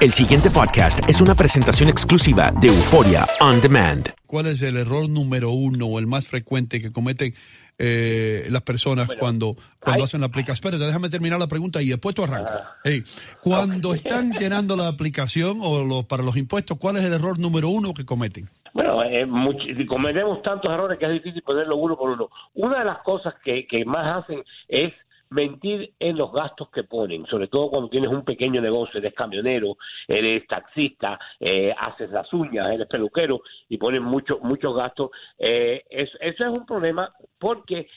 El siguiente podcast es una presentación exclusiva de Euforia On Demand. ¿Cuál es el error número uno o el más frecuente que cometen eh, las personas cuando, cuando hacen la aplicación? Espérate, déjame terminar la pregunta y después tú arrancas. Hey, cuando están llenando la aplicación o los, para los impuestos, ¿cuál es el error número uno que cometen? Bueno, eh, much- cometemos tantos errores que es difícil ponerlo uno por uno. Una de las cosas que, que más hacen es mentir en los gastos que ponen, sobre todo cuando tienes un pequeño negocio, eres camionero, eres taxista, eh, haces las uñas, eres peluquero y ponen muchos muchos gastos. Eh, es- eso es un problema porque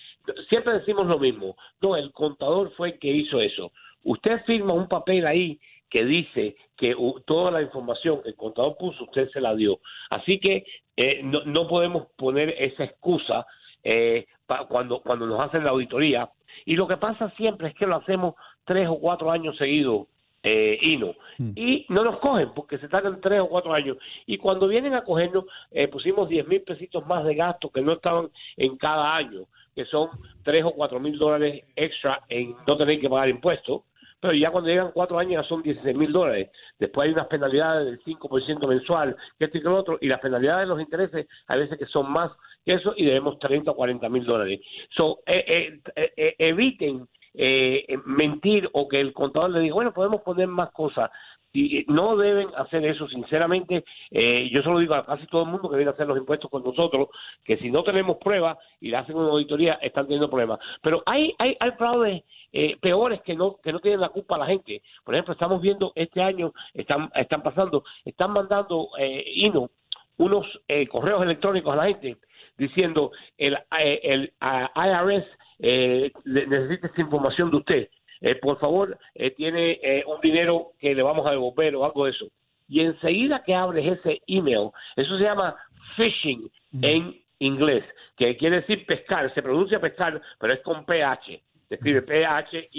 siempre decimos lo mismo. No, el contador fue el que hizo eso. Usted firma un papel ahí que dice que toda la información que el contador puso, usted se la dio. Así que eh, no, no podemos poner esa excusa eh, pa- cuando, cuando nos hacen la auditoría. Y lo que pasa siempre es que lo hacemos tres o cuatro años seguidos, eh, y no. Y no nos cogen porque se tardan tres o cuatro años. Y cuando vienen a cogernos, eh, pusimos diez mil pesitos más de gasto que no estaban en cada año, que son tres o cuatro mil dólares extra en no tener que pagar impuestos pero ya cuando llegan cuatro años ya son 16 mil dólares. Después hay unas penalidades del 5% mensual, que esto y que lo otro, y las penalidades de los intereses a veces que son más que eso y debemos 30 o 40 mil dólares. So, eh, eh, eh, eh, eviten eh, eh, mentir o que el contador le diga, bueno, podemos poner más cosas. Y no deben hacer eso, sinceramente. eh, yo solo digo a casi todo el mundo que viene a hacer los impuestos con nosotros, que si no tenemos pruebas y le hacen una auditoría, están teniendo problemas. Pero hay, hay, hay fraudes eh, peores que no, que no tienen la culpa la gente. Por ejemplo, estamos viendo este año, están, están pasando, están mandando eh, INO unos eh, correos electrónicos a la gente diciendo el, eh, el ah, IRS eh, necesita esta información de usted. Eh, por favor, eh, tiene eh, un dinero que le vamos a devolver o algo de eso. Y enseguida que abres ese email, eso se llama phishing en inglés, que quiere decir pescar, se pronuncia pescar, pero es con PH. Se escribe P-H-I-S-I-N-G.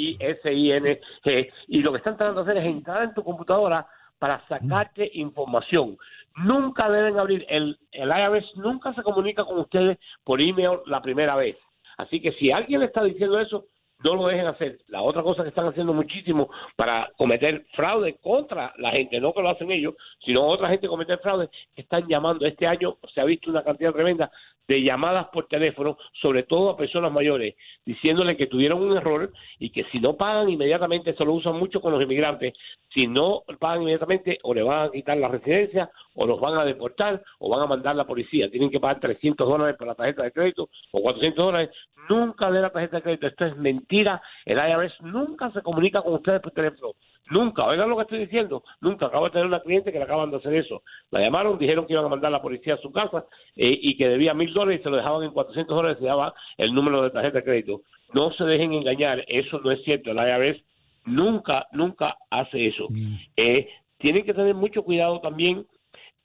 Y lo que están tratando de hacer es entrar en tu computadora para sacarte información. Nunca deben abrir, el, el IRS nunca se comunica con ustedes por email la primera vez. Así que si alguien le está diciendo eso, no lo dejen hacer. La otra cosa que están haciendo muchísimo para cometer fraude contra la gente, no que lo hacen ellos, sino otra gente cometer fraude, que están llamando. Este año se ha visto una cantidad tremenda de llamadas por teléfono, sobre todo a personas mayores, diciéndole que tuvieron un error y que si no pagan inmediatamente, eso lo usan mucho con los inmigrantes, si no pagan inmediatamente o le van a quitar la residencia o los van a deportar o van a mandar la policía. Tienen que pagar 300 dólares por la tarjeta de crédito o 400 dólares. Nunca de la tarjeta de crédito. Esto es mentira. El IRS nunca se comunica con ustedes por teléfono. Nunca. Oigan lo que estoy diciendo. Nunca. Acabo de tener una cliente que le acaban de hacer eso. La llamaron, dijeron que iban a mandar a la policía a su casa eh, y que debía mil dólares y se lo dejaban en 400 dólares y se daba el número de tarjeta de crédito. No se dejen engañar. Eso no es cierto. El IRS nunca, nunca hace eso. Eh, tienen que tener mucho cuidado también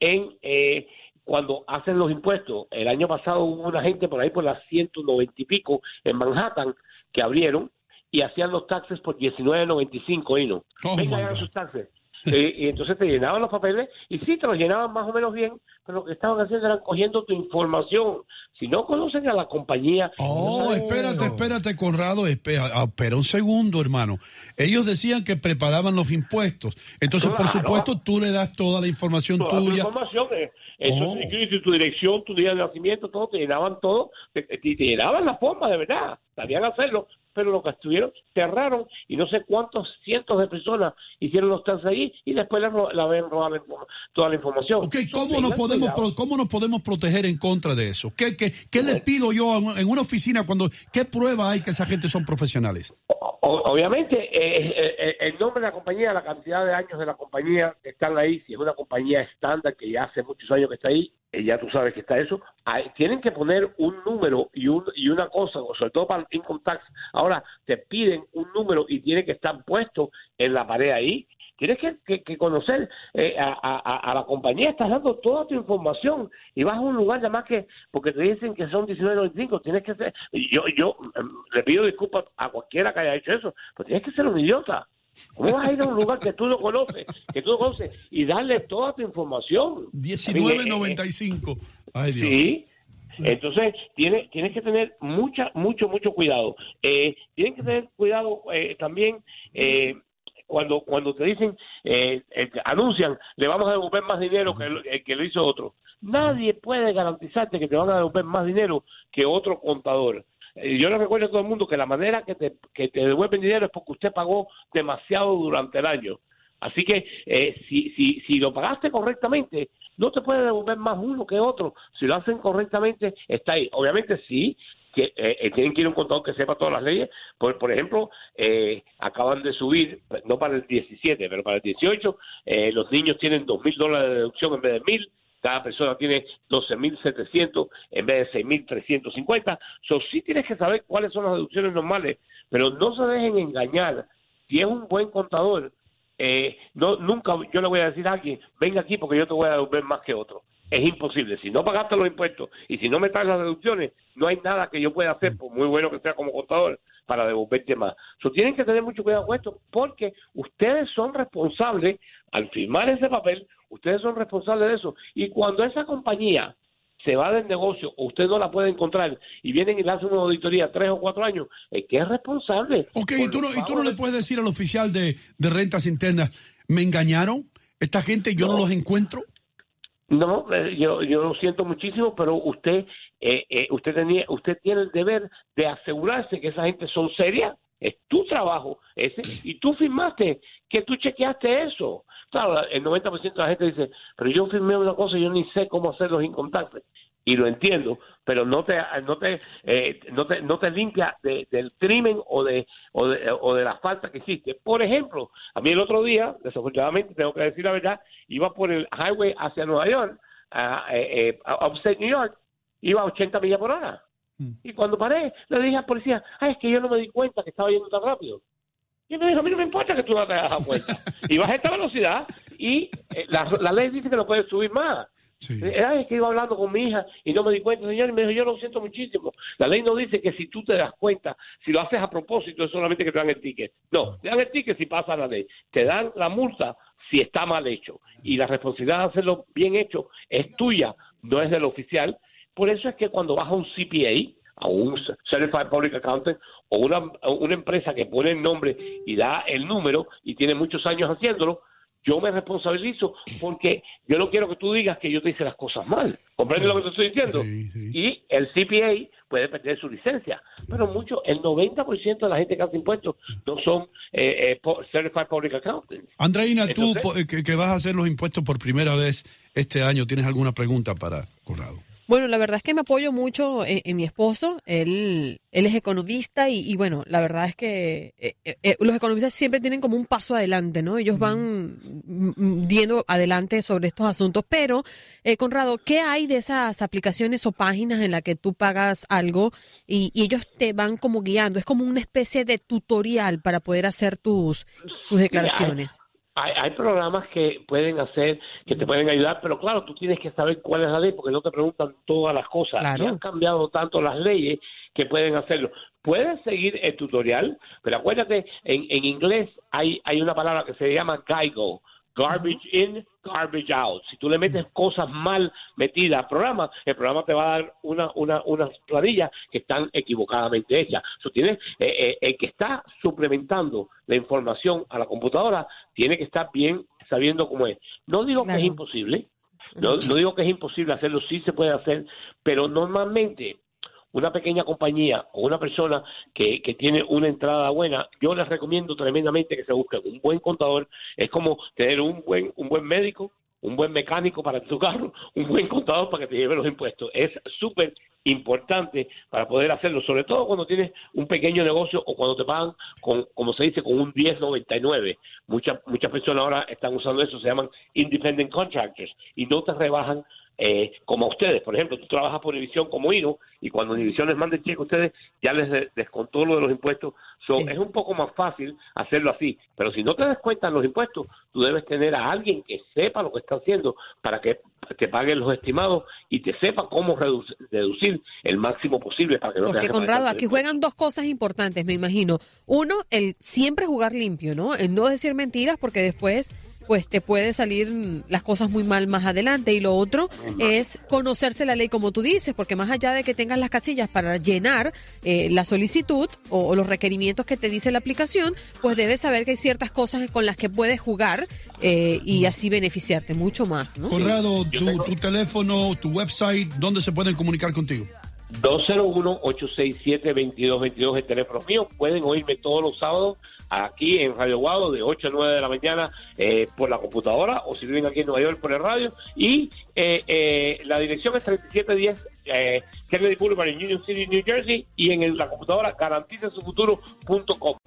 en eh, cuando hacen los impuestos. El año pasado hubo una gente por ahí por las 190 y pico en Manhattan que abrieron y hacían los taxes por 19.95 y no. Oh, Venga, hagan sus taxes. Eh, y entonces te llenaban los papeles y sí, te los llenaban más o menos bien, pero lo que estaban haciendo era cogiendo tu información. Si no conocen a la compañía... Oh, no espérate, espérate, Conrado, espera, ah, espera un segundo, hermano. Ellos decían que preparaban los impuestos. Entonces, por supuesto, tú le das toda la información toda tu tuya. información, eh, eso Oh. incluye tu dirección, tu día de nacimiento, todo, te llenaban todo, te- te llenaban la forma de verdad, sabían hacerlo, pero lo que estuvieron, cerraron y no sé cuántos cientos de personas hicieron los taxes ahí y después la, ro- la habían robado la informa- toda la información. Ok, ¿cómo nos, podemos, pro- ¿cómo nos podemos proteger en contra de eso? ¿Qué, qué, qué le pido yo en una oficina cuando, qué prueba hay que esa gente son profesionales? Obviamente, eh, eh, eh, el nombre de la compañía, la cantidad de años de la compañía que están ahí, si es una compañía estándar que ya hace muchos años que está ahí, ya tú sabes que está eso, tienen que poner un número y, un, y una cosa, sobre todo para el income tax. Ahora, te piden un número y tiene que estar puesto en la pared ahí. Tienes que, que- que conocer eh, a, a- a la compañía, estás dando toda tu información y vas a un lugar nada más que, porque te dicen que son 19.95, tienes que ser, yo, yo em, le pido disculpas a cualquiera que haya hecho eso, pero tienes que ser un idiota. ¿Cómo vas a ir a un lugar que tú no conoces, que tú no conoces y darle toda tu información? 19.95. Ay, Dios. Sí. Entonces, tienes, tienes que tener mucha, mucho, mucho cuidado. Eh, tienen que tener cuidado eh, también eh, cuando cuando te dicen, eh, eh, anuncian, le vamos a devolver más dinero que, el, que lo hizo otro. Nadie puede garantizarte que te van a devolver más dinero que otro contador. Yo le recuerdo a todo el mundo que la manera que te, que te devuelven dinero es porque usted pagó demasiado durante el año. Así que eh, si, si, si lo pagaste correctamente, no te puede devolver más uno que otro. Si lo hacen correctamente, está ahí. Obviamente sí, que, eh, eh, tienen que ir a un contador que sepa todas las leyes. Por, por ejemplo, eh, acaban de subir, no para el 17, pero para el 18, eh, los niños tienen dos mil dólares de deducción en vez de mil. Cada persona tiene 12.700 en vez de 6.350. So, sí tienes que saber cuáles son las deducciones normales, pero no se dejen engañar. Si es un buen contador, eh, no, nunca yo le voy a decir a alguien, venga aquí porque yo te voy a devolver más que otro. Es imposible. Si no pagaste los impuestos y si no me traes las deducciones, no hay nada que yo pueda hacer, por muy bueno que sea como contador, para devolverte más. So, tienen que tener mucho cuidado con esto porque ustedes son responsables, al firmar ese papel, ustedes son responsables de eso. Y cuando esa compañía se va del negocio o usted no la puede encontrar y vienen y le hacen una auditoría tres o cuatro años, es que es responsable. Ok, y tú, no, y tú no le puedes decir al oficial de, de rentas internas, me engañaron, esta gente yo no, no los encuentro. No, eh, yo, yo lo siento muchísimo, pero usted, eh, eh, usted tenía, usted tiene el deber de asegurarse que esa gente son serias. Es tu trabajo ese y tú firmaste que tú chequeaste eso. Claro, el 90% de la gente dice, pero yo firmé una cosa y yo ni sé cómo hacer los incontactos. Y lo entiendo, pero no te no te eh, no te, no te limpia de, del crimen o de, o de o de la falta que existe. Por ejemplo, a mí el otro día, desafortunadamente tengo que decir la verdad, iba por el highway hacia Nueva York, a, eh, a upstate New York, iba a 80 millas por hora. Mm. Y cuando paré, le dije al policía, ay, es que yo no me di cuenta que estaba yendo tan rápido. Y me dijo, a mí no me importa que tú no te dado cuenta. y vas a esta velocidad y eh, la, la, ley dice que no puedes subir más. Sí. Ay, que iba hablando con mi hija y no me di cuenta, señor, y me dijo, yo lo siento muchísimo. La ley no dice que si tú te das cuenta, si lo haces a propósito, es solamente que te dan el ticket. No, te dan el ticket si pasa la ley. Te dan la multa si está mal hecho. Y la responsabilidad de hacerlo bien hecho es tuya, no es del oficial. Por eso es que cuando vas a un CPA, a un Certified Public Accountant o una, una empresa que pone el nombre y da el número y tiene muchos años haciéndolo, yo me responsabilizo porque yo no quiero que tú digas que yo te hice las cosas mal. ¿Comprendes lo que te estoy diciendo? Sí, sí. Y el CPA puede perder su licencia, pero mucho, el 90% de la gente que hace impuestos no son eh, eh, Certified Public Accountants. Andreina, Entonces, tú que, que, vas a hacer los impuestos por primera vez este año, ¿tienes alguna pregunta para Corrado? Bueno, la verdad es que me apoyo mucho en, en mi esposo. Él, él es economista y, y, bueno, la verdad es que eh, eh, los economistas siempre tienen como un paso adelante, ¿no? Ellos van yendo adelante sobre estos asuntos. Pero, eh, Conrado, ¿qué hay de esas aplicaciones o páginas en las que tú pagas algo y, y, ellos te van como guiando? Es como una especie de tutorial para poder hacer tus, tus declaraciones. Hay, hay, programas que pueden hacer, que te pueden ayudar, pero claro, tú tienes que saber cuál es la ley porque no te preguntan todas las cosas. Claro. Y han cambiado tanto las leyes que pueden hacerlo. Puedes seguir el tutorial, pero acuérdate, en, en inglés hay, hay una palabra que se llama GIGO, garbage in, garbage out. Si tú le metes cosas mal metidas al programa, el programa te va a dar una, una, unas planillas que están equivocadamente hechas. So, tienes, eh, eh, el que está suplementando la información a la computadora tiene que estar bien sabiendo cómo es. No digo claro. que es imposible, no, no digo que es imposible hacerlo, sí se puede hacer, pero normalmente una pequeña compañía o una persona que, que, tiene una entrada buena, yo les recomiendo tremendamente que se busquen un buen contador. Es como tener un buen, un buen médico, un buen mecánico para tu carro, un buen contador para que te lleve los impuestos. Es súper importante para poder hacerlo, sobre todo cuando tienes un pequeño negocio o cuando te pagan con, como se dice, con un 1099. Muchas muchas personas ahora están usando eso, se llaman independent contractors y no te rebajan eh, como ustedes, por ejemplo, tú trabajas por División como INO y cuando División les manda el cheque a ustedes ya les descontó lo de los impuestos. So, sí. Es un poco más fácil hacerlo así, pero si no te descuentan los impuestos, tú debes tener a alguien que sepa lo que está haciendo para que te paguen los estimados y te sepa cómo reducir, deducir el máximo posible para que no Porque, Conrado, aquí juegan dos cosas importantes, me imagino. Uno, el siempre jugar limpio, ¿no? El no decir mentiras porque después pues te puede salir las cosas muy mal más adelante. Y lo otro es conocerse la ley como tú dices, porque más allá de que tengas las casillas para llenar eh, la solicitud o, los requerimientos que te dice la aplicación, pues debes saber que hay ciertas cosas con las que puedes jugar eh, y así beneficiarte mucho más. ¿no? Corrado, tu, tu teléfono, tu website, ¿dónde se pueden comunicar contigo? 201-867-2222 el teléfono mío. Pueden oírme todos los sábados aquí en Radio Guado de 8 a 9 de la mañana eh, por la computadora o si viven aquí en Nueva York por el radio. Y eh, eh, la dirección es 3710 eh, Kennedy Boulevard en Union City, New Jersey y en la computadora garantizasufuturo.com.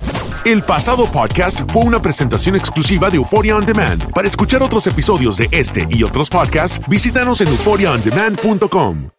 El pasado podcast fue una presentación exclusiva de Euphoria On Demand. Para escuchar otros episodios de este y otros podcasts, visítanos en euphoriaondemand.com.